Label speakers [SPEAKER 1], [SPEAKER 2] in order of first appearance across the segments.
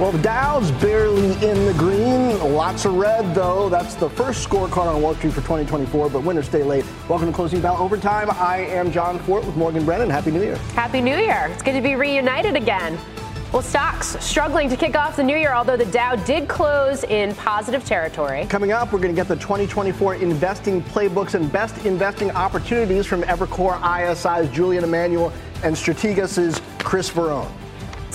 [SPEAKER 1] Well, the Dow's barely in the green. Lots of red, though. That's the first scorecard on Wall Street for 2024, but winners stay late. Welcome to Closing Bell Overtime. I am John Fortt with Morgan Brennan. Happy New Year.
[SPEAKER 2] Happy New Year. It's good to be reunited again. Well, stocks struggling to kick off the new year, although the Dow did close in positive territory.
[SPEAKER 1] Coming up, we're going to get the 2024 investing playbooks and best investing opportunities from Evercore ISI's Julian Emanuel and Strategas's Chris Verrone.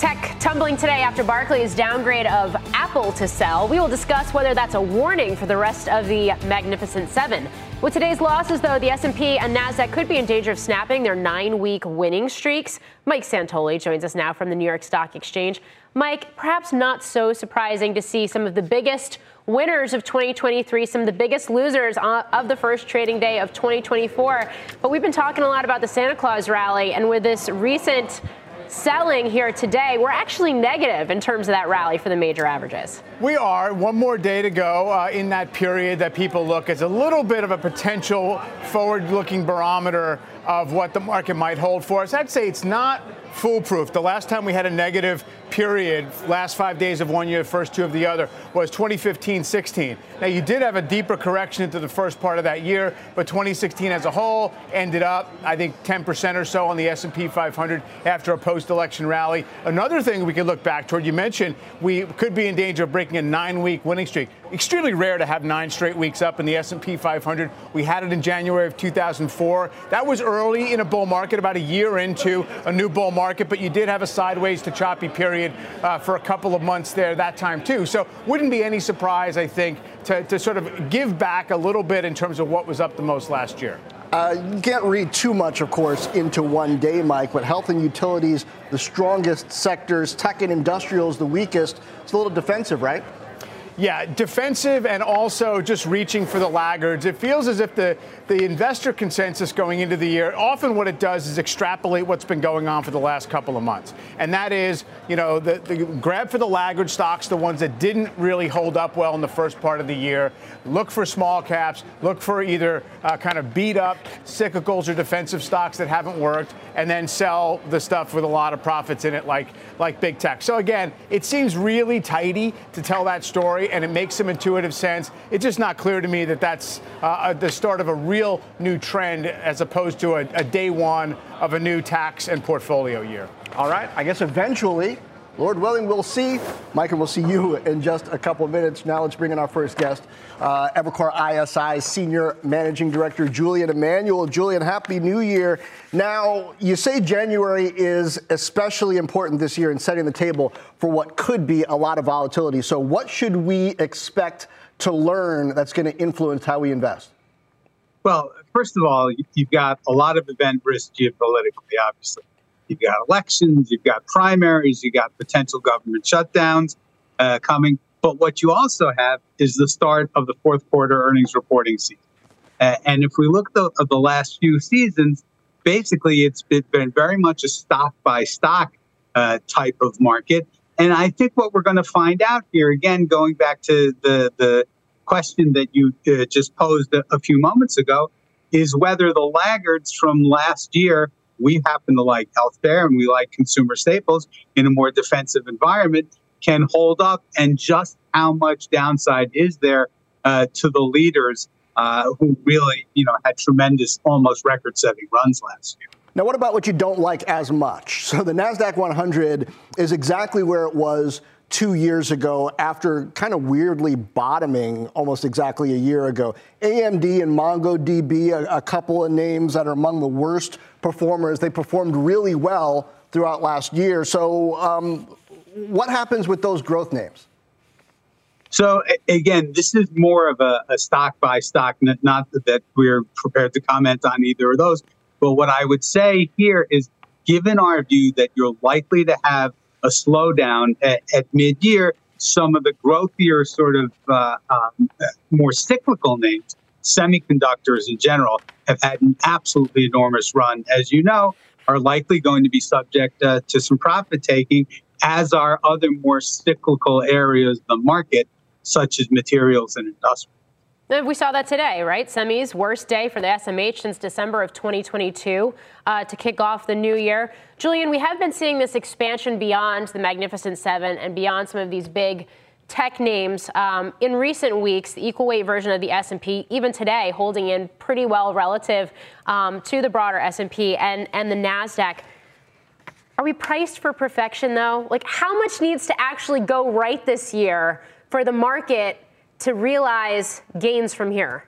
[SPEAKER 2] Tech tumbling today after Barclays' downgrade of Apple to sell. We will discuss whether that's a warning for the rest of the Magnificent Seven. With today's losses, though, the S&P and Nasdaq could be in danger of snapping their nine-week winning streaks. Mike Santoli joins us now from the New York Stock Exchange. Mike, perhaps not so surprising to see some of the biggest winners of 2023, some of the biggest losers of the first trading day of 2024. But we've been talking a lot about the Santa Claus rally, and with this recent selling here today, we're actually negative in terms of that rally for the major averages.
[SPEAKER 3] We are. One more day to go uh, in that period that people look as a little bit of a potential forward looking barometer of what the market might hold for us. I'd say it's not foolproof. The last time we had a negative period, last five days of one year, first two of the other, was 2015-16. Now you did have a deeper correction into the first part of that year, but 2016 as a whole ended up, I think, 10% or so on the S&P 500 after a post-election rally. Another thing we could look back toward, you mentioned we could be in danger of breaking a nine-week winning streak. Extremely rare to have nine straight weeks up in the S&P 500. We had it in January of 2004. That was early in a bull market, about a year into a new bull market, but you did have a sideways to choppy period uh, for a couple of months there that time too. So wouldn't be any surprise, I think, to, to sort of give back a little bit in terms of what was up the most last year.
[SPEAKER 1] Uh, you can't read too much, of course, into one day, Mike, but health and utilities, the strongest sectors, tech and industrials, the weakest. It's a little defensive, right?
[SPEAKER 3] Yeah, defensive and also just reaching for the laggards. It feels as if the, the investor consensus going into the year, often what it does is extrapolate what's been going on for the last couple of months. And that is, you know, the, the grab for the laggard stocks, the ones that didn't really hold up well in the first part of the year. Look for small caps, look for either uh, kind of beat up cyclicals or defensive stocks that haven't worked, and then sell the stuff with a lot of profits in it, like, like big tech. So again, it seems really tidy to tell that story and it makes some intuitive sense. It's just not clear to me that that's uh, the start of a real new trend as opposed to a, a day one of a new tax and portfolio year.
[SPEAKER 1] All right. I guess eventually Lord willing, we'll see. Mike, and we'll see you in just a couple of minutes. Now let's bring in our first guest, uh, Evercore ISI Senior Managing Director Julian Emanuel. Julian, Happy New Year. Now, you say January is especially important this year in setting the table for what could be a lot of volatility. So, what should we expect to learn that's going to influence how we invest?
[SPEAKER 4] Well, first of all, you've got a lot of event risk geopolitically, obviously. You've got elections, you've got primaries, you've got potential government shutdowns uh, coming. But what you also have is the start of the fourth quarter earnings reporting season. And if we look at the, the last few seasons, basically it's been very much a stock by stock uh, type of market. And I think what we're going to find out here, again, going back to the, the question that you uh, just posed a, a few moments ago, is whether the laggards from last year we happen to like healthcare and we like consumer staples in a more defensive environment can hold up and just how much downside is there uh, to the leaders uh, who really you know had tremendous almost record setting runs last year.
[SPEAKER 1] Now what about what you don't like as much? So the nasdaq 100 is exactly where it was two years ago after kind of weirdly bottoming almost exactly a year ago. AMD and MongoDB, a, a, couple of names that are among the worst performers. They performed really well throughout last year. So, um, what happens with those growth names?
[SPEAKER 4] So again, this is more of a, a stock by stock, not that we're prepared to comment on either of those. But what I would say here is, given our view that you're likely to have a slowdown at, at mid-year. Some of the growthier, sort of uh, um, more cyclical names, semiconductors in general, have had an absolutely enormous run. As you know, are likely going to be subject uh, to some profit taking, as are other more cyclical areas of the market, such as materials and industrial.
[SPEAKER 2] We saw that today, right? Semis, worst day for the SMH since December of 2022 uh, to kick off the new year. Julian, we have been seeing this expansion beyond the Magnificent Seven and beyond some of these big tech names um, in recent weeks. The equal weight version of the S&P, even today, holding in pretty well relative um, to the broader S&P and and the Nasdaq. Are we priced for perfection though? Like, how much needs to actually go right this year for the market? To realize gains from here?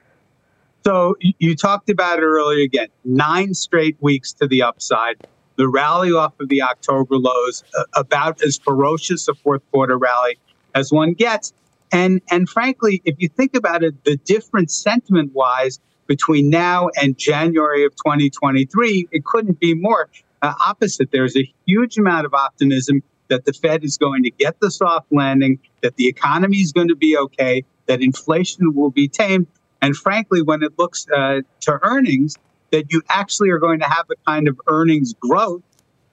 [SPEAKER 4] So you talked about it earlier again, nine straight weeks to the upside. The rally off of the October lows, about as ferocious a fourth quarter rally as one gets. And, and frankly, if you think about it, the difference sentiment wise between now and January of 2023, it couldn't be more uh, opposite. There's a huge amount of optimism that the Fed is going to get the soft landing, that the economy is going to be okay, that inflation will be tamed. And frankly, when it looks uh, to earnings, that you actually are going to have a kind of earnings growth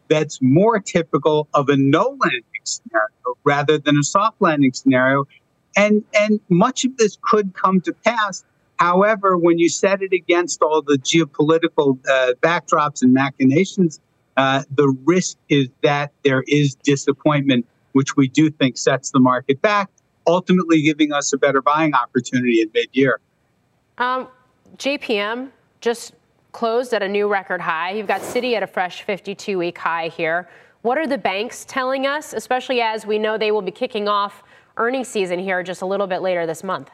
[SPEAKER 4] that's more typical of a no landing scenario rather than a soft landing scenario. And, and much of this could come to pass. However, when you set it against all the geopolitical uh, backdrops and machinations, uh, the risk is that there is disappointment, which we do think sets the market back ultimately giving us a better buying opportunity in mid-year.
[SPEAKER 2] Um, JPM just closed at a new record high. You've got Citi at a fresh 52-week high here. What are the banks telling us, especially as we know they will be kicking off earnings season here just a little bit later this month?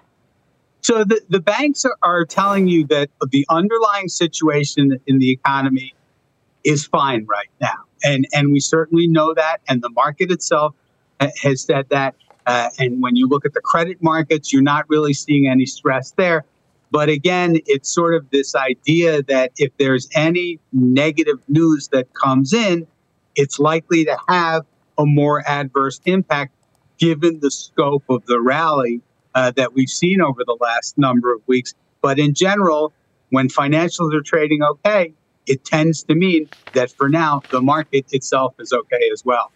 [SPEAKER 4] So the, the banks are, are telling you that the underlying situation in the economy is fine right now. And, and we certainly know that. And the market itself has said that. Uh, and when you look at the credit markets, you're not really seeing any stress there. But again, it's sort of this idea that if there's any negative news that comes in, it's likely to have a more adverse impact given the scope of the rally uh, that we've seen over the last number of weeks. But in general, when financials are trading okay, it tends to mean that for now, the market itself is okay as well.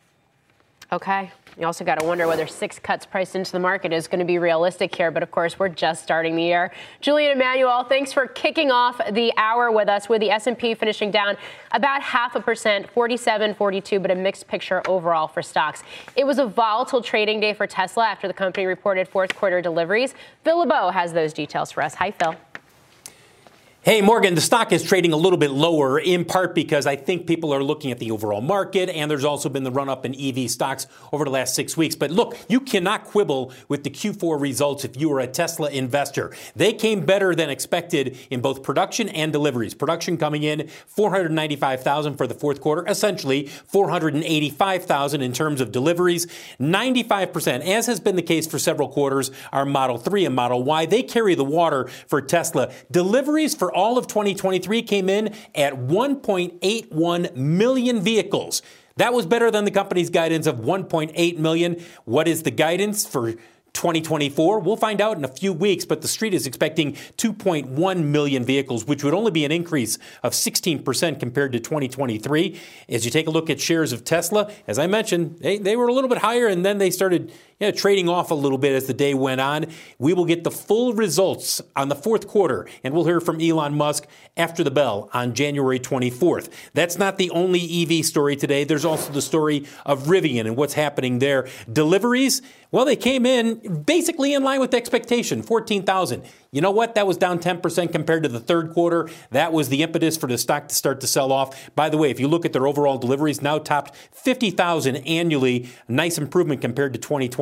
[SPEAKER 2] Okay. You also got to wonder whether six cuts priced into the market is going to be realistic here. But of course, we're just starting the year. Julian Emanuel, thanks for kicking off the hour with us. With the S&P finishing down about half a percent, 47, 42, but a mixed picture overall for stocks. It was a volatile trading day for Tesla after the company reported fourth quarter deliveries. Phil LeBeau has those details for us. Hi, Phil.
[SPEAKER 5] Hey, Morgan, the stock is trading a little bit lower in part because I think people are looking at the overall market and there's also been the run up in EV stocks over the last six weeks. But look, you cannot quibble with the Q4 results if you are a Tesla investor. They came better than expected in both production and deliveries. Production coming in 495,000 for the fourth quarter, essentially 485,000 in terms of deliveries. 95%, as has been the case for several quarters, are Model 3 and Model Y. They carry the water for Tesla. Deliveries for all of 2023 came in at 1.81 million vehicles. That was better than the company's guidance of 1.8 million. What is the guidance for 2024. We'll find out in a few weeks, but the street is expecting 2.1 million vehicles, which would only be an increase of 16% compared to 2023. As you take a look at shares of Tesla, as I mentioned, they, they were a little bit higher and then they started you know, trading off a little bit as the day went on. We will get the full results on the fourth quarter, and we'll hear from Elon Musk after the bell on January 24th. That's not the only EV story today. There's also the story of Rivian and what's happening there. Deliveries, well, they came in basically in line with expectation 14,000. You know what? That was down 10% compared to the third quarter. That was the impetus for the stock to start to sell off. By the way, if you look at their overall deliveries, now topped 50,000 annually. Nice improvement compared to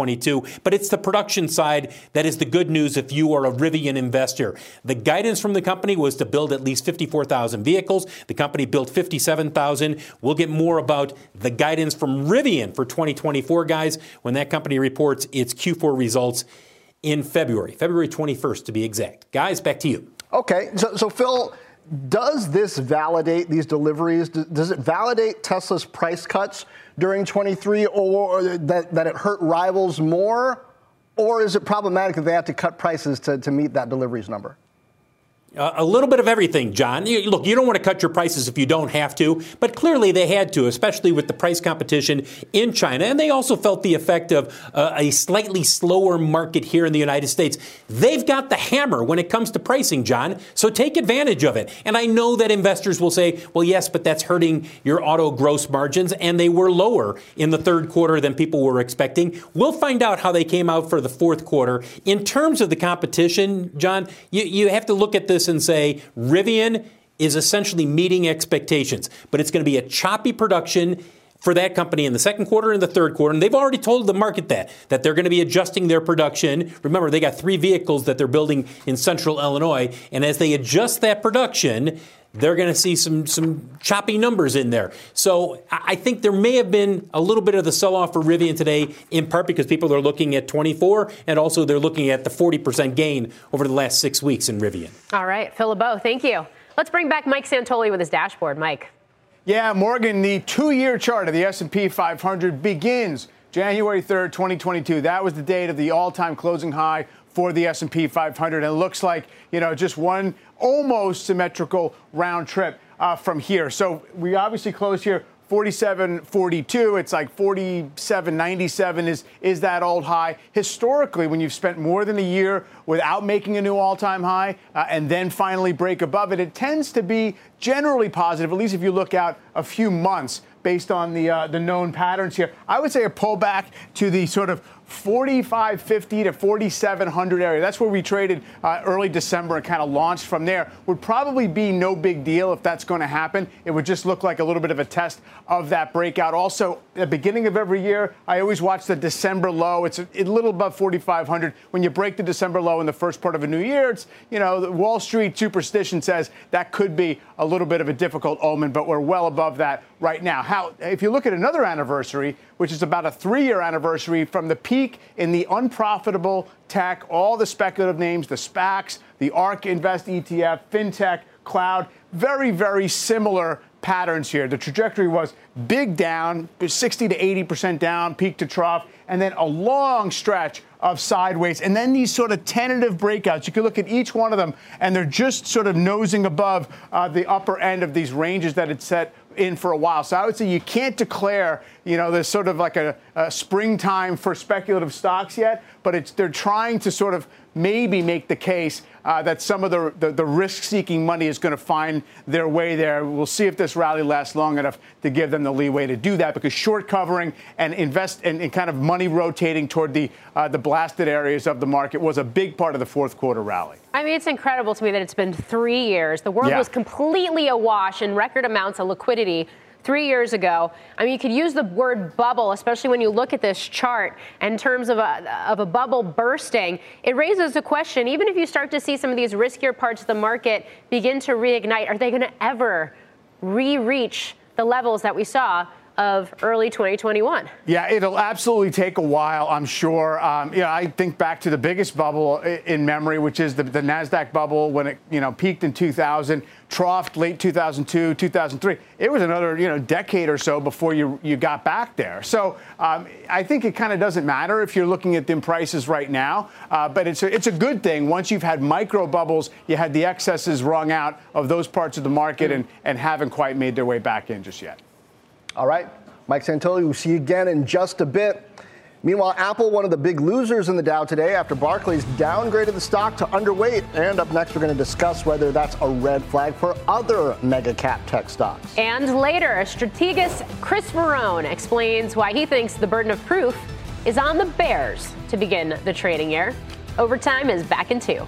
[SPEAKER 5] 2022. But it's the production side that is the good news if you are a Rivian investor. The guidance from the company was to build at least 54,000 vehicles. The company built 57,000. We'll get more about the guidance from Rivian for 2024, guys, when that company reports its Q4 results in February, February 21st to be exact. Guys, back to you.
[SPEAKER 1] Okay, so, so Phil, does this validate these deliveries? Does it validate Tesla's price cuts during 23 or that, that it hurt rivals more? Or is it problematic that they have to cut prices to, to meet that deliveries number?
[SPEAKER 5] A little bit of everything, John. Look, you don't want to cut your prices if you don't have to, but clearly they had to, especially with the price competition in China. And they also felt the effect of uh, a slightly slower market here in the United States. They've got the hammer when it comes to pricing, John, so take advantage of it. And I know that investors will say, well, yes, but that's hurting your auto gross margins, and they were lower in the third quarter than people were expecting. We'll find out how they came out for the fourth quarter. In terms of the competition, John, you, you have to look at this and say Rivian is essentially meeting expectations, but it's going to be a choppy production for that company in the second quarter and the third quarter. And they've already told the market that, that they're going to be adjusting their production. Remember, they got three vehicles that they're building in central Illinois. And as they adjust that production, they're going to see some some choppy numbers in there. So I think there may have been a little bit of the sell off for Rivian today, in part because people are looking at 24, and also they're looking at the 40% gain over the last six weeks in Rivian.
[SPEAKER 2] All right, Phil LeBeau, thank you. Let's bring back Mike Santoli with his dashboard. Mike.
[SPEAKER 3] Yeah, Morgan, the two-year chart of the S&P 500 begins January 3rd, 2022. That was the date of the all-time closing high for the S&P 500 and it looks like, you know, just one almost symmetrical round trip uh, from here. So we obviously close here 47.42. It's like 47.97 is is that old high. Historically, when you've spent more than a year without making a new all-time high uh, and then finally break above it, it tends to be generally positive. At least if you look out a few months based on the uh, the known patterns here. I would say a pullback to the sort of 4550 to 4700 area. That's where we traded uh, early December and kind of launched from there. Would probably be no big deal if that's going to happen. It would just look like a little bit of a test of that breakout. Also, at the beginning of every year, I always watch the December low. It's a, a little above 4500. When you break the December low in the first part of a new year, it's, you know, Wall Street superstition says that could be a little bit of a difficult omen, but we're well above that right now. How, if you look at another anniversary, which is about a three year anniversary from the peak in the unprofitable tech, all the speculative names, the SPACs, the ARK Invest ETF, FinTech, Cloud, very, very similar patterns here. The trajectory was big down, 60 to 80% down, peak to trough, and then a long stretch of sideways, and then these sort of tentative breakouts. You can look at each one of them, and they're just sort of nosing above uh, the upper end of these ranges that it set in for a while. So I would say you can't declare, you know, there's sort of like a, a springtime for speculative stocks yet, but it's they're trying to sort of maybe make the case uh, that some of the, the, the risk seeking money is going to find their way there. We'll see if this rally lasts long enough to give them the leeway to do that because short covering and invest and, and kind of money rotating toward the, uh, the blasted areas of the market was a big part of the fourth quarter rally.
[SPEAKER 2] I mean, it's incredible to me that it's been three years. The world yeah. was completely awash in record amounts of liquidity three years ago. I mean, you could use the word bubble, especially when you look at this chart in terms of a, of a bubble bursting. It raises a question, even if you start to see some of these riskier parts of the market begin to reignite, are they going to ever re reach the levels that we saw of early 2021.
[SPEAKER 3] Yeah, it'll absolutely take a while, I'm sure. Um, you know, I think back to the biggest bubble in memory, which is the, the Nasdaq bubble when it you know peaked in 2000, troughed late 2002, 2003. It was another you know decade or so before you you got back there. So um, I think it kind of doesn't matter if you're looking at them prices right now, uh, but it's a, it's a good thing once you've had micro bubbles, you had the excesses wrung out of those parts of the market and and haven't quite made their way back in just yet.
[SPEAKER 1] All right. Mike Santoli, we'll see you again in just a bit. Meanwhile, Apple, one of the big losers in the Dow today after Barclays downgraded the stock to underweight. And up next, we're going to discuss whether that's a red flag for other mega cap tech stocks.
[SPEAKER 2] And later, strategist Chris Verrone explains why he thinks the burden of proof is on the bears to begin the trading year. Overtime is back in two.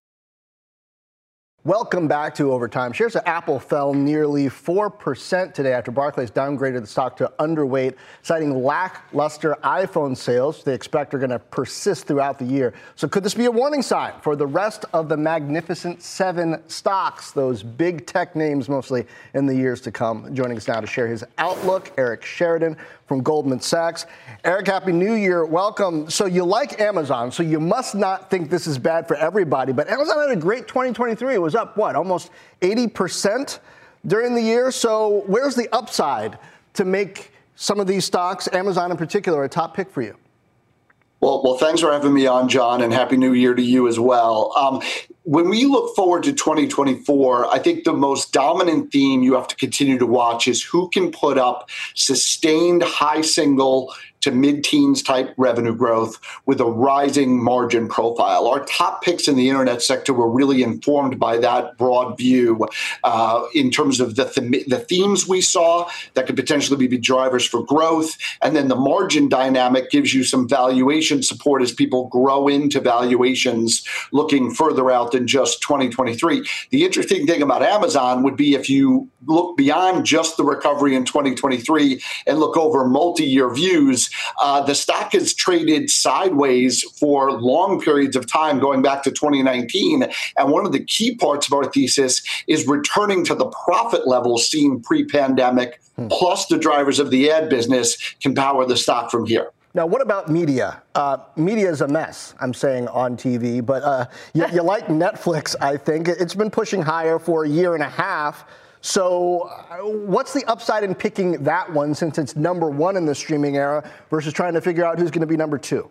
[SPEAKER 1] Welcome back to Overtime. Shares of Apple fell nearly 4% today after Barclays downgraded the stock to underweight, citing lackluster iPhone sales they expect are going to persist throughout the year. So, could this be a warning sign for the rest of the Magnificent Seven stocks, those big tech names mostly in the years to come? Joining us now to share his outlook, Eric Sheridan from Goldman Sachs. Eric, Happy New Year. Welcome. So, you like Amazon, so you must not think this is bad for everybody, but Amazon had a great 2023. It was up, what, almost 80% during the year? So, where's the upside to make some of these stocks, Amazon in particular, a top pick for you?
[SPEAKER 6] Well, well, thanks for having me on, John, and happy New Year to you as well. Um, when we look forward to 2024, I think the most dominant theme you have to continue to watch is who can put up sustained high single to mid-teens type revenue growth with a rising margin profile. Our top picks in the internet sector were really informed by that broad view uh, in terms of the, th- the themes we saw that could potentially be drivers for growth. And then the margin dynamic gives you some valuation support as people grow into valuations looking further out than just 2023. The interesting thing about Amazon would be if you look beyond just the recovery in 2023 and look over multi-year views, uh, the stock has traded sideways for long periods of time, going back to 2019. And one of the key parts of our thesis is returning to the profit levels seen pre-pandemic, hmm. plus the drivers of the ad business can power the stock from here.
[SPEAKER 1] Now, what about media? Uh, media is a mess, I'm saying on TV, but uh, you, you like Netflix, I think. It's been pushing higher for a year and a half. So, what's the upside in picking that one since it's number one in the streaming era versus trying to figure out who's going to be number two?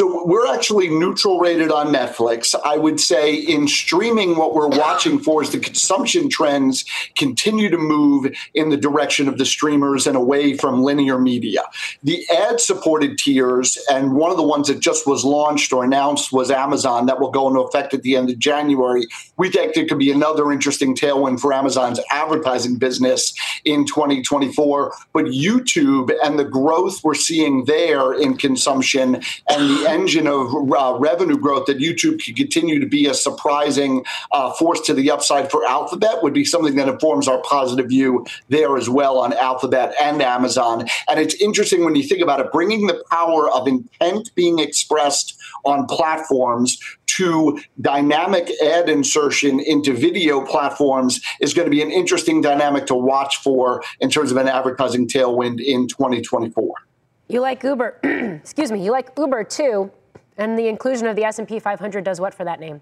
[SPEAKER 6] So we're actually neutral rated on Netflix. I would say in streaming, what we're watching for is the consumption trends continue to move in the direction of the streamers and away from linear media. The ad supported tiers, and one of the ones that just was launched or announced was Amazon, that will go into effect at the end of January. We think there could be another interesting tailwind for Amazon's advertising business in 2024. But YouTube and the growth we're seeing there in consumption and the engine of uh, revenue growth that YouTube could continue to be a surprising uh, force to the upside for Alphabet would be something that informs our positive view there as well on Alphabet and Amazon. And it's interesting when you think about it, bringing the power of intent being expressed on platforms to dynamic ad insertion into video platforms is going to be an interesting dynamic to watch for in terms of an advertising tailwind in 2024.
[SPEAKER 2] You like Uber, excuse me, you like Uber too, and the inclusion of the S&P 500 does what for that name?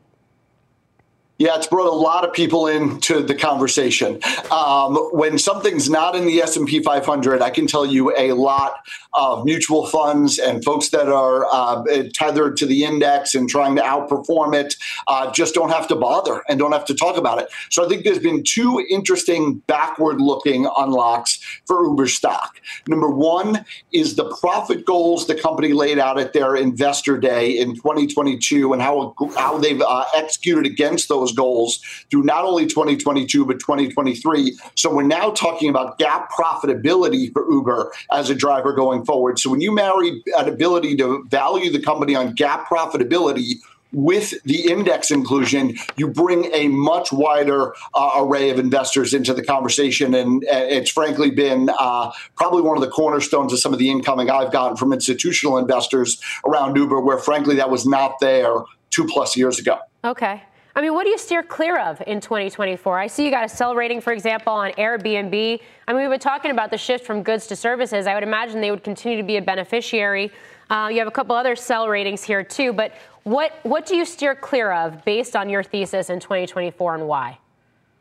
[SPEAKER 6] Yeah, it's brought a lot of people into the conversation. Um, when something's not in the S and P 500, I can tell you a lot of mutual funds and folks that are uh, tethered to the index and trying to outperform it uh, just don't have to bother and don't have to talk about it. So I think there's been two interesting backward-looking unlocks for Uber stock. Number one is the profit goals the company laid out at their investor day in 2022 and how how they've uh, executed against those those goals through not only 2022 but 2023. So we're now talking about GAAP profitability for Uber as a driver going forward. So when you marry an ability to value the company on GAAP profitability with the index inclusion, you bring a much wider uh, array of investors into the conversation. And uh, it's frankly been uh, probably one of the cornerstones of some of the incoming I've gotten from institutional investors around Uber, where frankly that was not there two plus years ago.
[SPEAKER 2] Okay. I mean, what do you steer clear of in 2024? I see you got a sell rating, for example, on Airbnb. I mean, we were talking about the shift from goods to services. I would imagine they would continue to be a beneficiary. Uh, you have a couple other sell ratings here too, but what what do you steer clear of based on your thesis in 2024 and why?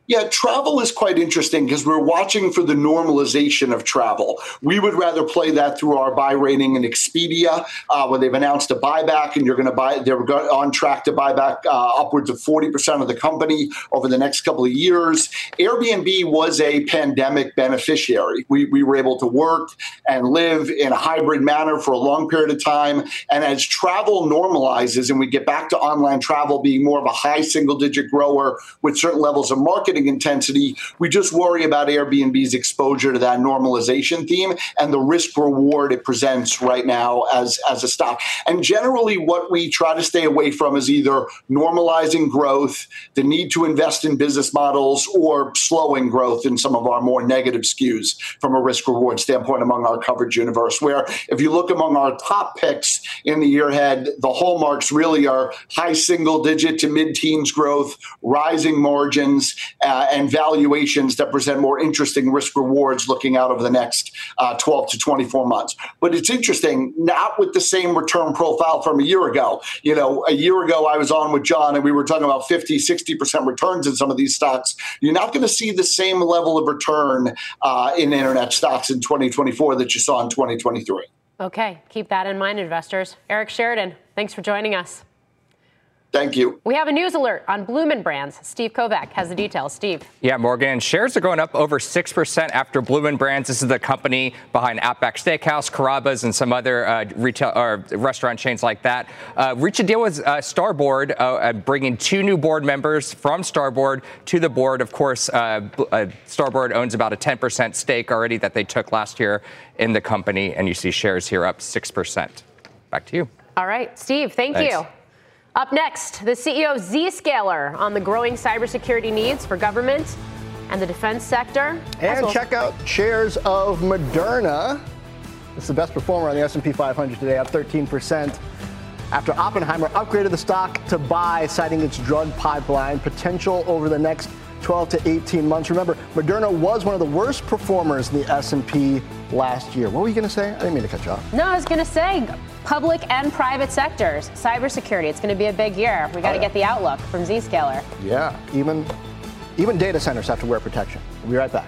[SPEAKER 6] Yeah, travel is quite interesting because we're watching for the normalization of travel. We would rather play that through our buy rating in Expedia, uh, when they've announced a buyback, and you're going to buy. They're on track to buy back uh, upwards of forty percent of the company over the next couple of years. Airbnb was a pandemic beneficiary. We we were able to work and live in a hybrid manner for a long period of time, and as travel normalizes and we get back to online travel being more of a high single digit grower with certain levels of market marketing intensity. We just worry about Airbnb's exposure to that normalization theme and the risk reward it presents right now as, as a stock. And generally, what we try to stay away from is either normalizing growth, the need to invest in business models, or slowing growth in some of our more negative skews from a risk reward standpoint among our coverage universe. Where if you look among our top picks in the year ahead, the hallmarks really are high single digit to mid teens growth, rising margins, uh, and valuations that present more interesting risk rewards looking out over the next uh, 12 to 24 months. But it's interesting, not with the same return profile from a year ago. You know, a year ago, I was on with John and we were talking about 50, 60% returns in some of these stocks. You're not going to see the same level of return uh, in internet stocks in 2024 that you saw in 2023.
[SPEAKER 2] Okay, keep that in mind, investors. Eric Sheridan, thanks for joining us.
[SPEAKER 6] Thank you.
[SPEAKER 2] We have a news alert on Bloomin' Brands. Steve Kovach has the details. Steve.
[SPEAKER 7] Yeah, Morgan. Shares are going up over 6% after Bloomin' Brands. This is the company behind Outback Steakhouse, Carrabba's, and some other uh, retail or restaurant chains like that. Uh, reached a deal with uh, Starboard, uh, uh, bringing two new board members from Starboard to the board. Of course, uh, Starboard owns about a 10% stake already that they took last year in the company, and you see shares here up 6%. Back to you.
[SPEAKER 2] All right, Steve, thank
[SPEAKER 7] Thanks.
[SPEAKER 2] you. Up next, the CEO of Zscaler on the growing cybersecurity needs for government and the defense sector.
[SPEAKER 1] And
[SPEAKER 2] well.
[SPEAKER 1] check out shares of Moderna. It's the best performer on the S&P 500 today, up 13% after Oppenheimer upgraded the stock to buy, citing its drug pipeline potential over the next 12 to 18 months. Remember, Moderna was one of the worst performers in the S&P last year. What were you going to say? I didn't mean to cut you off.
[SPEAKER 2] No, I was going to say public and private sectors. Cybersecurity, it's going to be a big year. We got to oh, yeah. get the outlook from Zscaler.
[SPEAKER 1] Yeah, even even data centers have to wear protection. We'll be right back.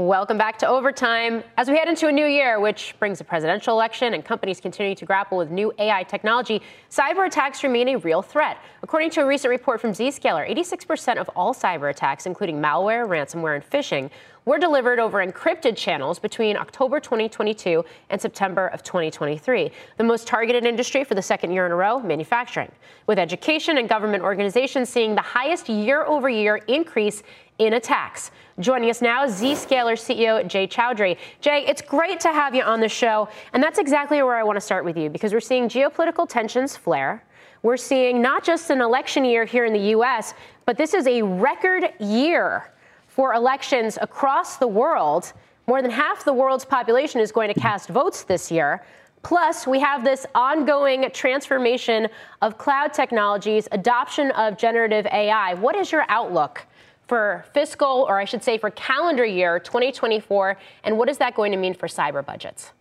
[SPEAKER 2] Welcome back to Overtime. As we head into a new year, which brings a presidential election and companies continue to grapple with new AI technology, cyber attacks remain a real threat. According to a recent report from Zscaler, 86% of all cyber attacks, including malware, ransomware, and phishing, were delivered over encrypted channels between October 2022 and September of 2023. The most targeted industry for the second year in a row, manufacturing, with education and government organizations seeing the highest year over year increase in attacks. Joining us now, is Zscaler CEO Jay Chaudhry. Jay, it's great to have you on the show, and that's exactly where I want to start with you because we're seeing geopolitical tensions flare. We're seeing not just an election year here in the U.S., but this is a record year for elections across the world. More than half the world's population is going to cast votes this year. Plus, we have this ongoing transformation of cloud technologies, adoption of generative AI. What is your outlook for fiscal, or I should say for calendar year 2024, and what is that going to mean for cyber budgets?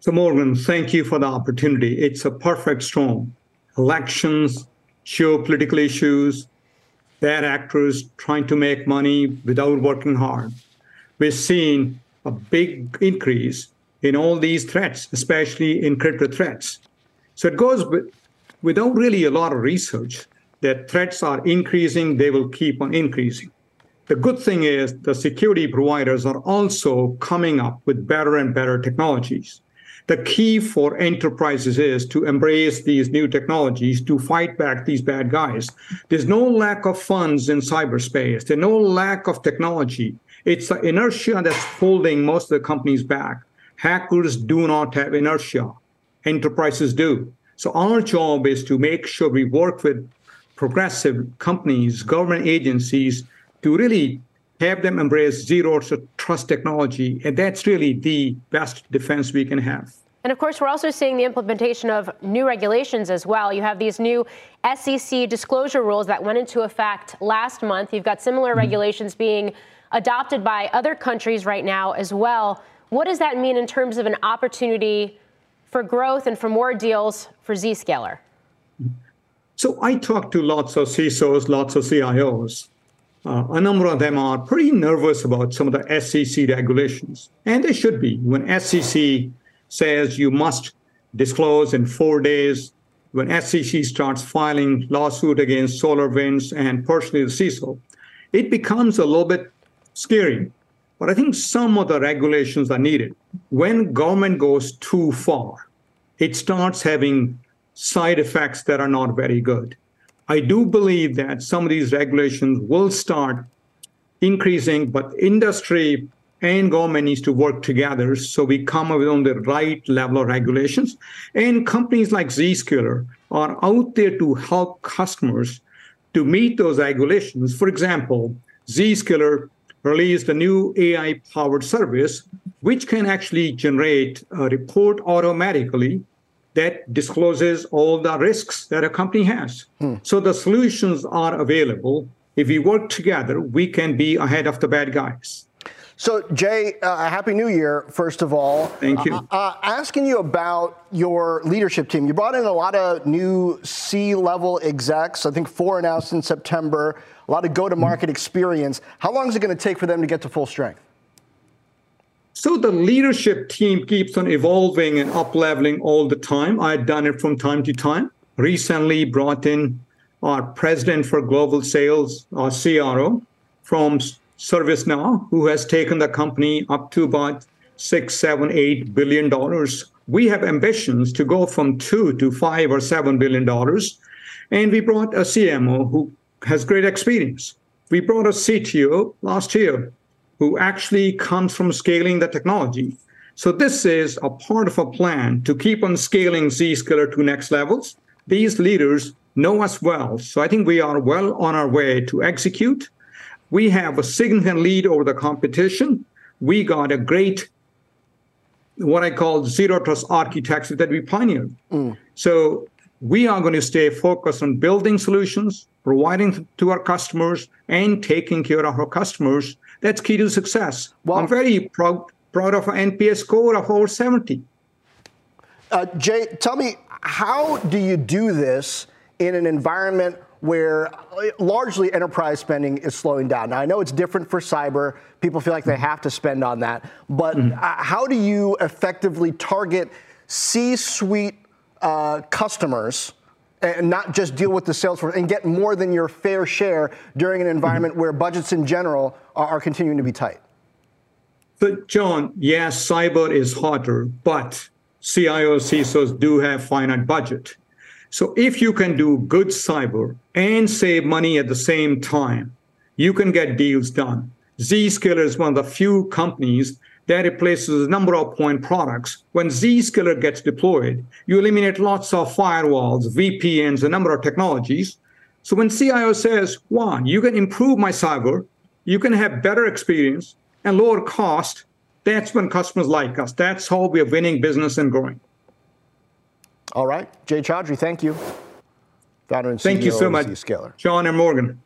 [SPEAKER 8] So, Morgan, thank you for the opportunity. It's a perfect storm. Elections, geopolitical issues, bad actors trying to make money without working hard. We're seeing a big increase in all these threats, especially in crypto threats. So it goes with, without really a lot of research that threats are increasing, they will keep on increasing. The good thing is the security providers are also coming up with better and better technologies. The key for enterprises is to embrace these new technologies to fight back these bad guys. There's no lack of funds in cyberspace. There's no lack of technology. It's the inertia that's holding most of the companies back. Hackers do not have inertia. Enterprises do. So our job is to make sure we work with progressive companies, government agencies to really have them embrace zero trust technology. And that's really the best defense we can have.
[SPEAKER 2] And of course, we're also seeing the implementation of new regulations as well. You have these new SEC disclosure rules that went into effect last month. You've got similar mm-hmm. regulations being adopted by other countries right now as well. What does that mean in terms of an opportunity for growth and for more deals for Zscaler?
[SPEAKER 8] So I talk to lots of CISOs, lots of CIOs. Uh, a number of them are pretty nervous about some of the SEC regulations, and they should be. When SEC says you must disclose in four days, when SEC starts filing lawsuit against SolarWinds and personally the CISO, it becomes a little bit scary. But I think some of the regulations are needed. When government goes too far, it starts having side effects that are not very good. I do believe that some of these regulations will start increasing, but industry and government needs to work together so we come up with the right level of regulations. And companies like Zscaler are out there to help customers to meet those regulations. For example, Zscaler released a new AI powered service which can actually generate a report automatically that discloses all the risks that a company has. Hmm. So the solutions are available. If we work together, we can be ahead of the bad guys.
[SPEAKER 1] So, Jay, uh, Happy New Year, first of all.
[SPEAKER 8] Thank you.
[SPEAKER 1] Uh, uh, asking you about your leadership team. You brought in a lot of new C level execs, I think four announced in September, a lot of go to market mm-hmm. experience. How long is it going to take for them to get to full strength?
[SPEAKER 8] So the leadership team keeps on evolving and up leveling all the time. I've done it from time to time. Recently brought in our president for global sales, our CRO, from ServiceNow, who has taken the company up to about six, seven, eight billion dollars. We have ambitions to go from two to five or seven billion dollars. And we brought a CMO who has great experience. We brought a CTO last year who actually comes from scaling the technology. So this is a part of a plan to keep on scaling Zscaler to next levels. These leaders know us well. So I think we are well on our way to execute. We have a significant lead over the competition. We got a great, what I call zero trust architecture that we pioneered. Mm. So we are going to stay focused on building solutions, providing to our customers, and taking care of our customers that's key to success. Well, I'm very proud, proud of an NPS score of over 70.
[SPEAKER 1] Uh, Jay, tell me, how do you do this in an environment where uh, largely enterprise spending is slowing down. Now, I know it's different for cyber. People feel like they have to spend on that. But mm-hmm. how do you effectively target C suite uh, customers and not just deal with the sales force and get more than your fair share during an environment mm-hmm. where budgets in general are, are continuing to be tight?
[SPEAKER 8] But John, yes, cyber is hotter, but CIOs, CISOs do have finite budget. So if you can do good cyber and save money at the same time, you can get deals done. Zscaler is one of the few companies that replaces a number of point products. When Zscaler gets deployed, you eliminate lots of firewalls, VPNs, a number of technologies. So when CIO says, one, you can improve my cyber, you can have better experience and lower cost, that's when customers like us. That's how we are winning business and growing.
[SPEAKER 1] All right. Jay Chaudhry, thank you.
[SPEAKER 8] Founder and CEO thank you so much,
[SPEAKER 1] Zscaler.
[SPEAKER 8] John and Morgan.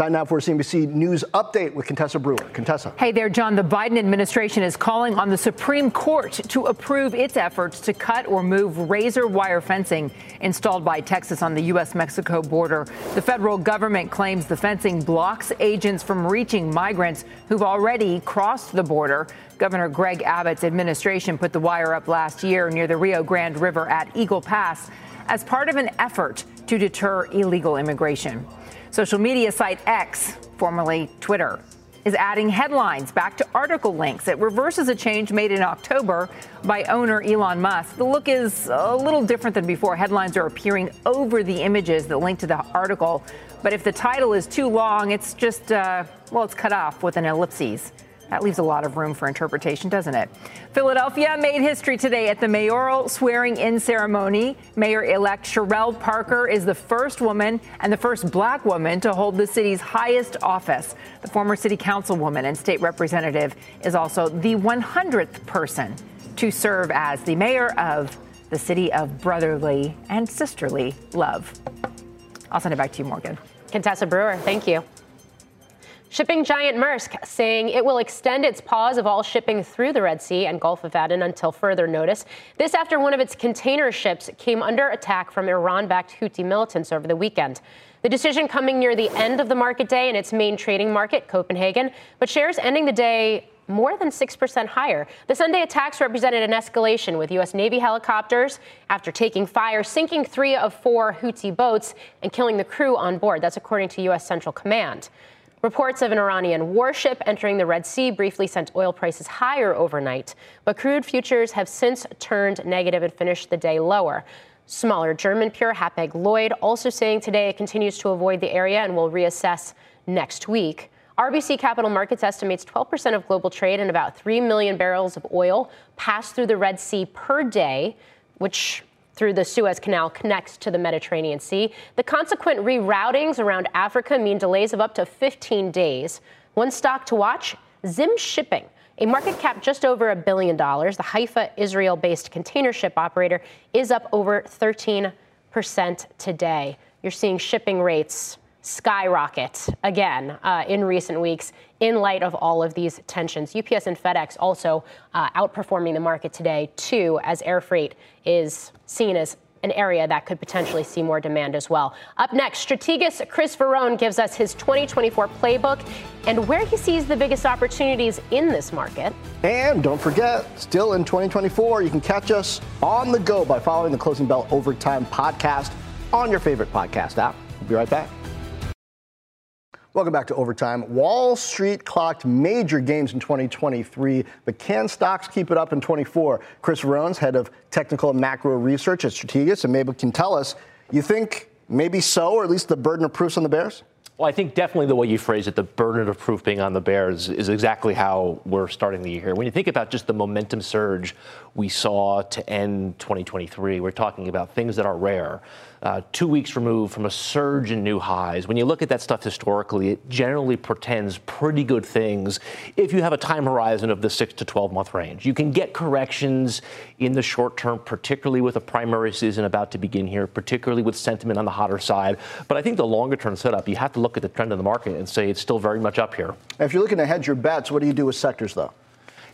[SPEAKER 1] Time now for CNBC News update with Contessa Brewer. Contessa.
[SPEAKER 9] Hey there, John. The Biden administration is calling on the Supreme Court to approve its efforts to cut or move razor wire fencing installed by Texas on the U.S. Mexico border. The federal government claims the fencing blocks agents from reaching migrants who've already crossed the border. Governor Greg Abbott's administration put the wire up last year near the Rio Grande River at Eagle Pass as part of an effort to deter illegal immigration. Social media site X, formerly Twitter, is adding headlines back to article links. It reverses a change made in October by owner Elon Musk. The look is a little different than before. Headlines are appearing over the images that link to the article. But if the title is too long, it's just, uh, well, it's cut off with an ellipses. That leaves a lot of room for interpretation, doesn't it? Philadelphia made history today at the mayoral swearing in ceremony. Mayor elect Cherelle Parker is the first woman and the first black woman to hold the city's highest office. The former city councilwoman and state representative is also the 100th person to serve as the mayor of the city of brotherly and sisterly love. I'll send it back to you, Morgan.
[SPEAKER 2] Contessa Brewer, thank you. Shipping giant Maersk saying it will extend its pause of all shipping through the Red Sea and Gulf of Aden until further notice. This after one of its container ships came under attack from Iran backed Houthi militants over the weekend. The decision coming near the end of the market day in its main trading market, Copenhagen, but shares ending the day more than 6% higher. The Sunday attacks represented an escalation with U.S. Navy helicopters after taking fire, sinking three of four Houthi boats and killing the crew on board. That's according to U.S. Central Command. Reports of an Iranian warship entering the Red Sea briefly sent oil prices higher overnight, but crude futures have since turned negative and finished the day lower. Smaller German pure Hapag Lloyd also saying today it continues to avoid the area and will reassess next week. RBC Capital Markets estimates 12% of global trade and about 3 million barrels of oil pass through the Red Sea per day, which through the Suez Canal connects to the Mediterranean Sea. The consequent reroutings around Africa mean delays of up to 15 days. One stock to watch Zim Shipping. A market cap just over a billion dollars. The Haifa, Israel based container ship operator is up over 13% today. You're seeing shipping rates skyrocket again uh, in recent weeks in light of all of these tensions. UPS and FedEx also uh, outperforming the market today, too, as air freight is seen as an area that could potentially see more demand as well. Up next, strategist Chris Verrone gives us his 2024 playbook and where he sees the biggest opportunities in this market.
[SPEAKER 1] And don't forget, still in 2024, you can catch us on the go by following the Closing Bell Overtime podcast on your favorite podcast app. We'll be right back. Welcome back to Overtime. Wall Street clocked major gains in 2023, but can stocks keep it up in 24? Chris Verrone's head of technical and macro research at Strategas, and maybe can tell us, you think maybe so, or at least the burden of proofs on the Bears?
[SPEAKER 10] Well, I think definitely the way you phrase it, the burden of proof being on the Bears, is exactly how we're starting the year. here. When you think about just the momentum surge we saw to end 2023, we're talking about things that are rare uh, two weeks removed from a surge in new highs. When you look at that stuff historically, it generally portends pretty good things if you have a time horizon of the six to 12 month range. You can get corrections in the short term, particularly with a primary season about to begin here, particularly with sentiment on the hotter side. But I think the longer term setup, you have to look at the trend of the market and say it's still very much up here.
[SPEAKER 1] If you're looking to hedge your bets, what do you do with sectors, though?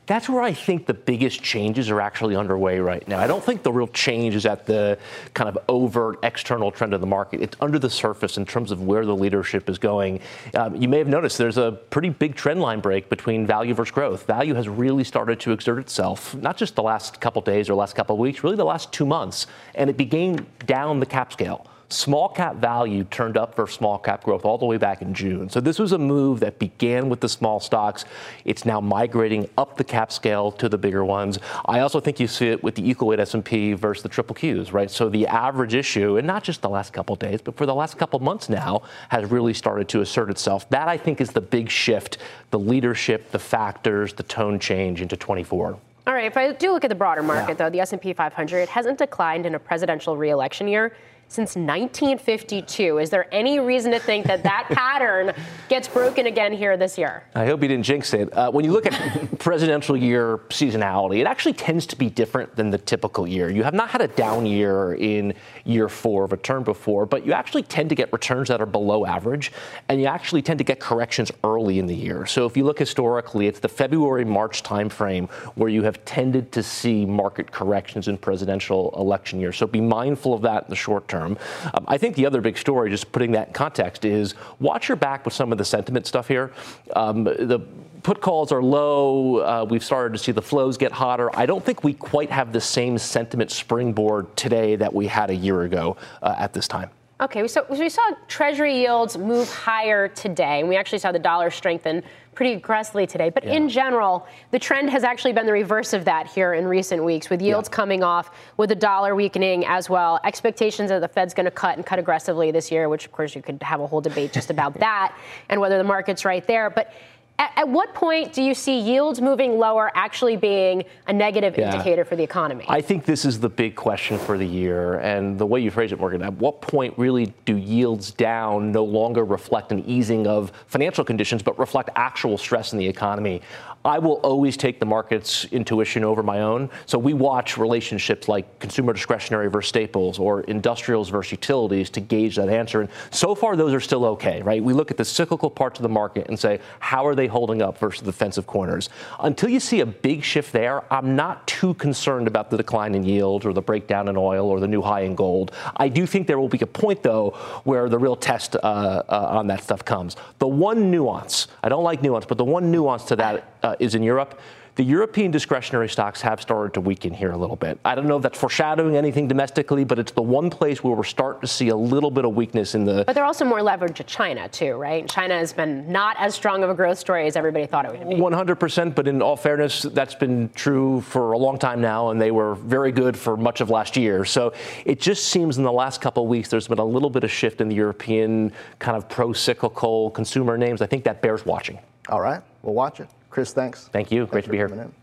[SPEAKER 10] That's where I think the biggest changes are actually underway right now. I don't think the real change is at the kind of overt external trend of the market. It's under the surface in terms of where the leadership is going. Um, you may have noticed there's a pretty big trend line break between value versus growth. Value has really started to exert itself, not just the last couple days or last couple weeks, really the last two months, and it began down the cap scale. Small cap value turned up for small cap growth all the way back in June. So this was a move that began with the small stocks. It's now migrating up the cap scale to the bigger ones. I also think you see it with the equal weight S&P versus the triple Qs, right? So the average issue, and not just the last couple days, but for the last couple months now, has really started to assert itself. That I think is the big shift, the leadership, the factors, the tone change into 24.
[SPEAKER 2] All right, if I do look at the broader market, yeah. though, the S&P 500 hasn't declined in a presidential reelection year since 1952. Is there any reason to think that that pattern gets broken again here this year?
[SPEAKER 10] I hope you didn't jinx it. Uh, when you look at presidential year seasonality, it actually tends to be different than the typical year. You have not had a down year in year four of a term before, but you actually tend to get returns that are below average, and you actually tend to get corrections early in the year. So if you look historically, it's the February March timeframe where you have tended to see market corrections in presidential election years. So be mindful of that in the short term term. Um, I think the other big story, just putting that in context, is watch your back with some of the sentiment stuff here. Um, the put calls are low. Uh, we've started to see the flows get hotter. I don't think we quite have the same sentiment springboard today that we had a year ago uh, at this time.
[SPEAKER 2] Okay, so we saw Treasury yields move higher today, and we actually saw the dollar strengthen pretty aggressively today. But yeah. in general, the trend has actually been the reverse of that here in recent weeks, with yields yeah. coming off, with the dollar weakening as well. Expectations that the Fed's going to cut and cut aggressively this year, which of course you could have a whole debate just about that and whether the market's right there. But at, at, what point do you see yields moving lower actually being a negative yeah. indicator for the economy?
[SPEAKER 10] I think this is the big question for the year. And the way you phrase it, Morgan, at what point really do yields down no longer reflect an easing of financial conditions, but reflect actual stress in the economy? I will always take the market's intuition over my own. So we watch relationships like consumer discretionary versus staples or industrials versus utilities to gauge that answer. And so far, those are still okay, right? We look at the cyclical parts of the market and say, how are they holding up versus the defensive corners? Until you see a big shift there, I'm not too concerned about the decline in yield or the breakdown in oil or the new high in gold. I do think there will be a point, though, where the real test uh, uh, on that stuff comes. The one nuance, I don't like nuance, but the one nuance to that uh, is in Europe. The European discretionary stocks have started to weaken here a little bit. I don't know if that's foreshadowing anything domestically, but it's the one place where we're starting to see a little bit of weakness in the.
[SPEAKER 2] But they're also more leveraged to China, too, right? China has been not as strong of a growth story as everybody thought it would be.
[SPEAKER 10] 100%, but in all fairness, that's been true for a long time now, and they were very good for much of last year. So it just seems in the last couple of weeks there's been a little bit of shift in the European kind of pro cyclical consumer names. I think that bears watching.
[SPEAKER 1] All right, we'll watch it. Chris, thanks.
[SPEAKER 10] Thank you. Thanks Great to be here. In.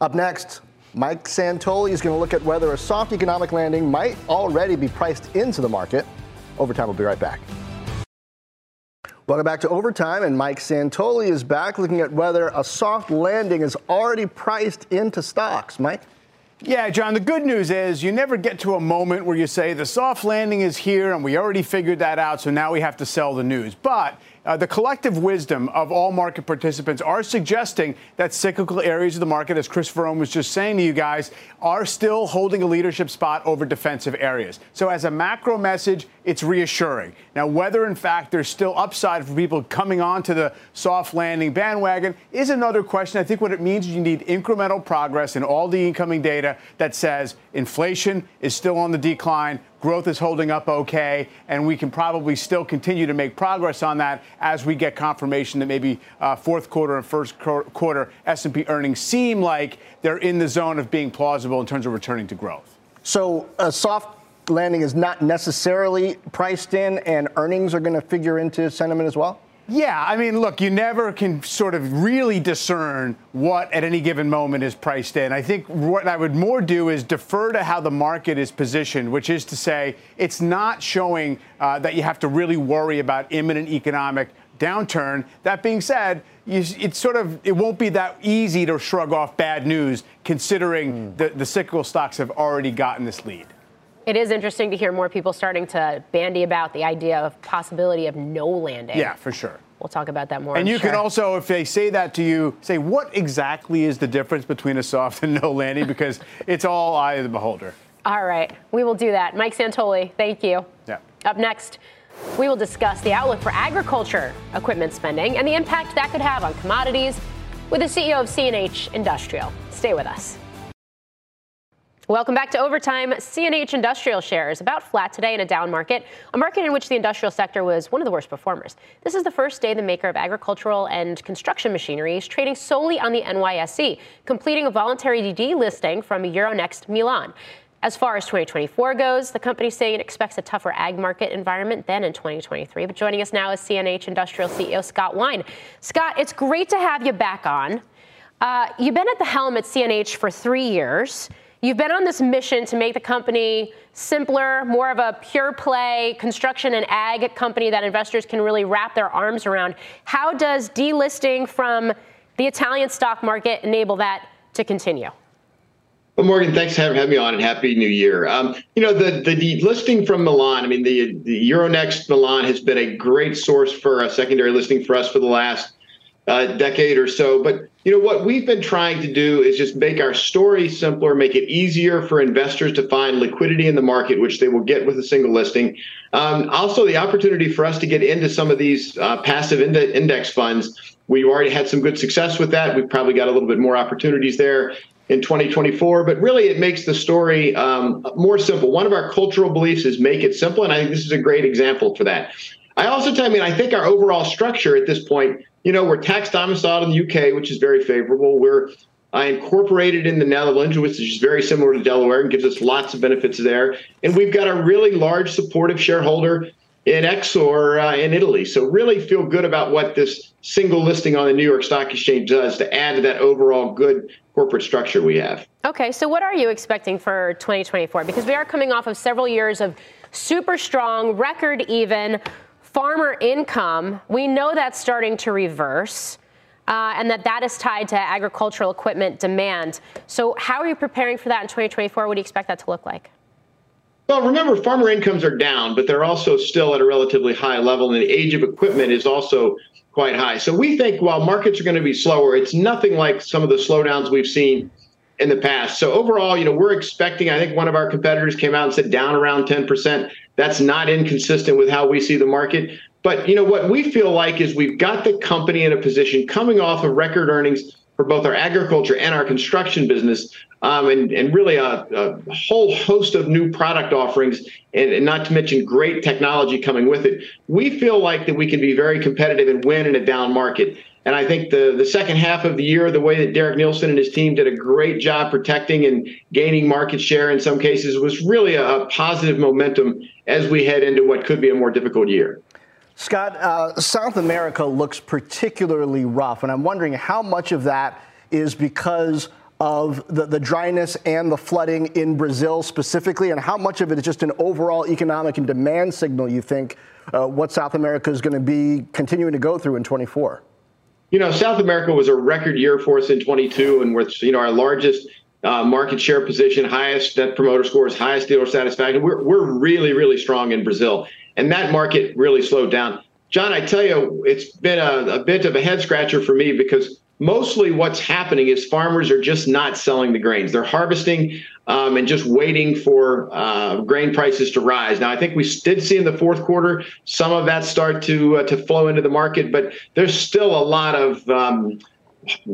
[SPEAKER 1] Up next, Mike Santoli is going to look at whether a soft economic landing might already be priced into the market. Overtime will be right back. Welcome back to Overtime, and Mike Santoli is back looking at whether a soft landing is already priced into stocks. Mike?
[SPEAKER 3] Yeah, John, the good news is you never get to a moment where you say the soft landing is here and we already figured that out, so now we have to sell the news. But uh, the collective wisdom of all market participants are suggesting that cyclical areas of the market, as Chris Verrone was just saying to you guys, are still holding a leadership spot over defensive areas. So, as a macro message, it's reassuring. Now, whether in fact there's still upside for people coming onto the soft landing bandwagon is another question. I think what it means is you need incremental progress in all the incoming data that says inflation is still on the decline, growth is holding up okay, and we can probably still continue to make progress on that as we get confirmation that maybe uh, fourth quarter and first quarter S&P earnings seem like they're in the zone of being plausible in terms of returning to growth.
[SPEAKER 1] So a soft landing is not necessarily priced in, and earnings are going to figure into sentiment as well.
[SPEAKER 3] Yeah, I mean, look, you never can sort of really discern what at any given moment is priced in. I think what I would more do is defer to how the market is positioned, which is to say, it's not showing uh, that you have to really worry about imminent economic downturn. That being said, you, it's sort of it won't be that easy to shrug off bad news, considering mm. the, the cyclical stocks have already gotten this lead.
[SPEAKER 2] It is interesting to hear more people starting to bandy about the idea of possibility of no landing.
[SPEAKER 3] Yeah, for sure.
[SPEAKER 2] We'll talk about that more.
[SPEAKER 3] And
[SPEAKER 2] I'm
[SPEAKER 3] you
[SPEAKER 2] sure.
[SPEAKER 3] can also, if they say that to you, say what exactly is the difference between a soft and no landing because it's all eye of the beholder.
[SPEAKER 2] All right, we will do that. Mike Santoli, thank you.
[SPEAKER 3] Yeah.
[SPEAKER 2] Up next, we will discuss the outlook for agriculture equipment spending and the impact that could have on commodities with the CEO of CNH Industrial. Stay with us. Welcome back to Overtime. CNH Industrial shares about flat today in a down market, a market in which the industrial sector was one of the worst performers. This is the first day the maker of agricultural and construction machinery is trading solely on the NYSE, completing a voluntary delisting from Euronext Milan. As far as 2024 goes, the company saying it expects a tougher ag market environment than in 2023. But joining us now is CNH Industrial CEO Scott Wine. Scott, it's great to have you back on. Uh, you've been at the helm at CNH for three years. You've been on this mission to make the company simpler, more of a pure play construction and ag company that investors can really wrap their arms around. How does delisting from the Italian stock market enable that to continue?
[SPEAKER 11] Well, Morgan, thanks for having me on, and happy New Year. Um, you know, the the delisting from Milan. I mean, the the Euronext Milan has been a great source for a secondary listing for us for the last uh, decade or so. But you know what we've been trying to do is just make our story simpler, make it easier for investors to find liquidity in the market, which they will get with a single listing. Um, also, the opportunity for us to get into some of these uh, passive index funds—we've already had some good success with that. We've probably got a little bit more opportunities there. in 2024. But really, it makes the story um, more simple. One of our cultural beliefs is make it simple, and I think this is a great example for that. I also tell you, I mean, I think our overall structure at this point, you know, we're tax domiciled in the UK, which is very favorable. We're I incorporated in the Netherlands, which is very similar to Delaware and gives us lots of benefits there. And we've got a really large supportive shareholder in Exor uh, in Italy. So really feel good about what this single listing on the New York Stock Exchange does to add to that overall good corporate structure we have.
[SPEAKER 2] Okay, so what are you expecting for 2024? Because we are coming off of several years of super strong, record even farmer income. We know that's starting to reverse. Uh, and that that is tied to agricultural equipment demand. So, how are you preparing for that in 2024? What do you expect that to look like?
[SPEAKER 11] Well, remember, farmer incomes are down, but they're also still at a relatively high level, and the age of equipment is also quite high. So we think while markets are going to be slower, it's nothing like some of the slowdowns we've seen in the past. So overall, you know, we're expecting, I think one of our competitors came out and said down around 10%. That's not inconsistent with how we see the market. But, you know, what we feel like is we've got the company in a position coming off of record earnings for both our agriculture and our construction business um, and, and really a, a, whole host of new product offerings, and, and, not to mention great technology coming with it. We feel like that we can be very competitive and win in a down market. And I think the, the second half of the year, the way that Derek Neilson and his team did a great job protecting and gaining market share in some cases was really a, a positive momentum as we head into what could be a more difficult year.
[SPEAKER 1] Scott, uh, South America looks particularly rough, and I'm wondering how much of that is because of the, the dryness and the flooding in Brazil specifically, and how much of it is just an overall economic and demand signal you think uh, what South America is going to be continuing to go through in 24?
[SPEAKER 11] You know, South America was a record year for us in 22, and with you know our largest uh, market share position, highest net promoter scores, highest dealer satisfaction. We're we're really really strong in Brazil, and that market really slowed down. John, I tell you, it's been a, a bit of a head scratcher for me because mostly what's happening is farmers are just not selling the grains. They're harvesting um, and just waiting for uh, grain prices to rise. Now, I think we did see in the fourth quarter some of that start to uh, to flow into the market, but there's still a lot of um,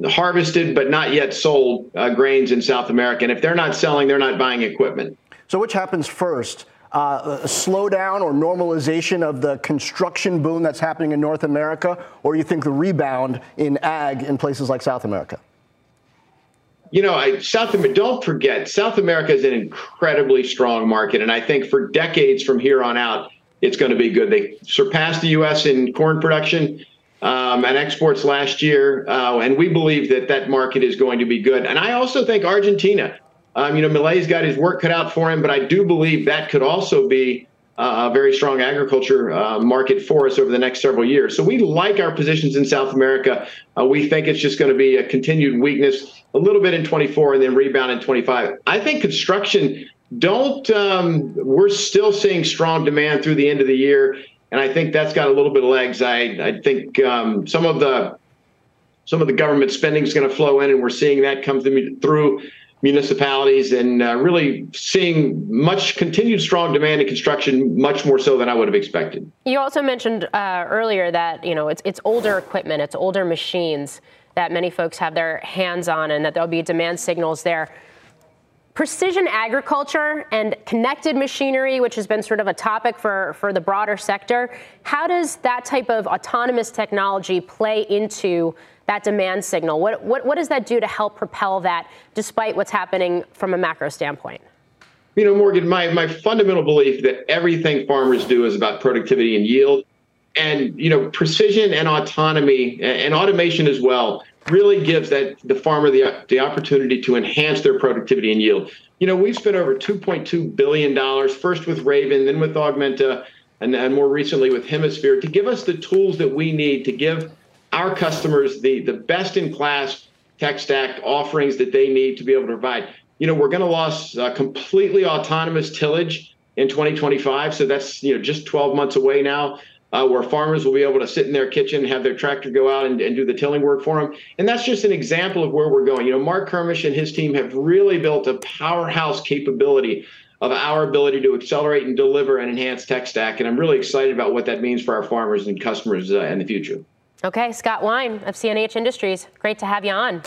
[SPEAKER 11] harvested but not yet sold uh, grains in South America. And if they're not selling, they're not buying equipment.
[SPEAKER 1] So, which happens first? Uh, slowdown or normalization of the construction boom that's happening in North America, or you think the rebound in ag in places like South America?
[SPEAKER 11] You know, I, South America. Don't forget, South America is an incredibly strong market, and I think for decades from here on out, it's going to be good. They surpassed the U.S. in corn production um, and exports last year, uh, and we believe that that market is going to be good. And I also think Argentina. Um, you know, Milei's got his work cut out for him, but I do believe that could also be uh, a very strong agriculture uh, market for us over the next several years. So we like our positions in South America. Uh, we think it's just going to be a continued weakness, a little bit in 24 and then rebound in 25. I think construction don't. Um, we're still seeing strong demand through the end of the year, and I think that's got a little bit of legs. I I think um, some of the some of the government spending is going to flow in, and we're seeing that come through municipalities and uh, really seeing much continued strong demand in construction, much more so than I would have expected.
[SPEAKER 2] You also mentioned uh, earlier that you know it's it's older equipment, it's older machines that many folks have their hands on, and that there'll be demand signals there. Precision agriculture and connected machinery, which has been sort of a topic for, for the broader sector, how does that type of autonomous technology play into that demand signal? What, what, what does that do to help propel that despite what's happening from a macro standpoint?
[SPEAKER 11] You know, Morgan, my, my fundamental belief that everything farmers do is about productivity and yield. And, you know, precision and autonomy and automation as well really gives that the farmer the, the opportunity to enhance their productivity and yield. You know, we've spent over $2.2 billion, first with Raven, then with Augmenta, and, and more recently with Hemisphere, to give us the tools that we need to give our customers the the best in class tech stack offerings that they need to be able to provide. You know, we're going to lose uh, completely autonomous tillage in 2025, so that's you know just 12 months away now. Uh, where farmers will be able to sit in their kitchen, have their tractor go out and, and, do the tilling work for them. And that's just an example of where we're going. You know, Marc Kermisch and his team have really built a powerhouse capability of our ability to accelerate and deliver an enhanced tech stack. And I'm really excited about what that means for our farmers and customers uh, in the future.
[SPEAKER 2] Okay, Scott Wine of CNH Industries. Great to have you on.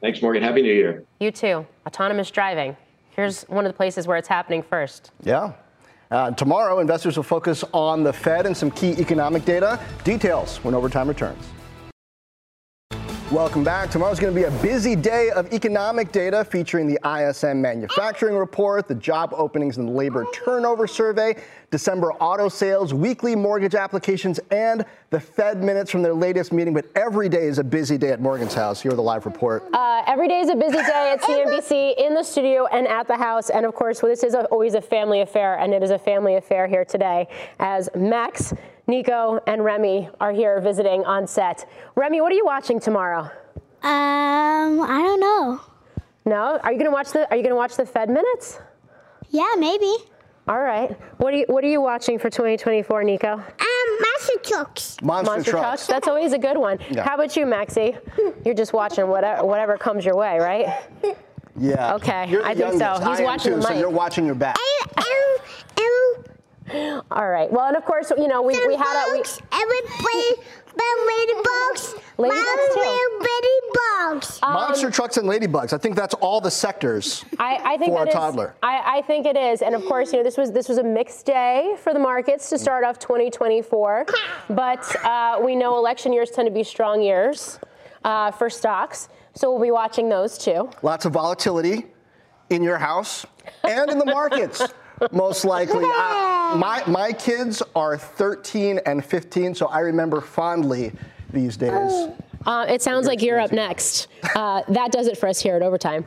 [SPEAKER 11] Thanks, Morgan. Happy New Year.
[SPEAKER 2] You too. Autonomous driving. Here's one of the places where it's happening first.
[SPEAKER 1] Yeah. Uh, tomorrow, investors will focus on the Fed and some key economic data. Details when overtime returns. Welcome back. Tomorrow's going to be a busy day of economic data featuring the ISM manufacturing report, the job openings and labor turnover survey, December auto sales, weekly mortgage applications, and the Fed minutes from their latest meeting. But every day is a busy day at Morgan's house. Here are the live report.
[SPEAKER 2] Uh, every day is a busy day at CNBC in the studio and at the house. And of course, this is a, always a family affair, and it is a family affair here today as Max Nico and Remy are here visiting on set. Remy, what are you watching tomorrow?
[SPEAKER 12] Um, I don't know.
[SPEAKER 2] No? Are you gonna watch the Are you gonna watch the Fed minutes?
[SPEAKER 12] Yeah, maybe.
[SPEAKER 2] All right. What are you What are you watching for 2024, Nico? Um,
[SPEAKER 12] monster trucks.
[SPEAKER 1] Monster,
[SPEAKER 2] Monster
[SPEAKER 1] trucks.
[SPEAKER 2] trucks. That's always a good one.
[SPEAKER 1] Yeah.
[SPEAKER 2] How about you, Maxie? You're just watching whatever whatever comes your way, right?
[SPEAKER 1] Yeah.
[SPEAKER 2] Okay,
[SPEAKER 1] You're
[SPEAKER 2] I think so.
[SPEAKER 1] youngest.
[SPEAKER 2] He's
[SPEAKER 1] I am
[SPEAKER 2] watching
[SPEAKER 1] too,
[SPEAKER 2] the
[SPEAKER 1] so you're watching your back.
[SPEAKER 2] All right. Well, and of course, you know, we, we had a we,
[SPEAKER 12] Everybody, but ladybugs.
[SPEAKER 2] Ladybugs too.
[SPEAKER 12] Mom, ladybugs.
[SPEAKER 1] Monster trucks and ladybugs. I think that's all the sectors
[SPEAKER 2] I, I think
[SPEAKER 1] for a
[SPEAKER 2] that is-
[SPEAKER 1] toddler.
[SPEAKER 2] I, I think it is, and of course, you know, this was this was a mixed day for the markets to start off 2024, but uh, we know election years tend to be strong years uh, for stocks, so we'll be watching those too.
[SPEAKER 1] Lots of volatility in your house and in the markets, most likely. Uh, my, my kids are 13 and 15, so I remember fondly these days.
[SPEAKER 2] Uh, it sounds like you're up next. Uh, that does it for us here at Overtime.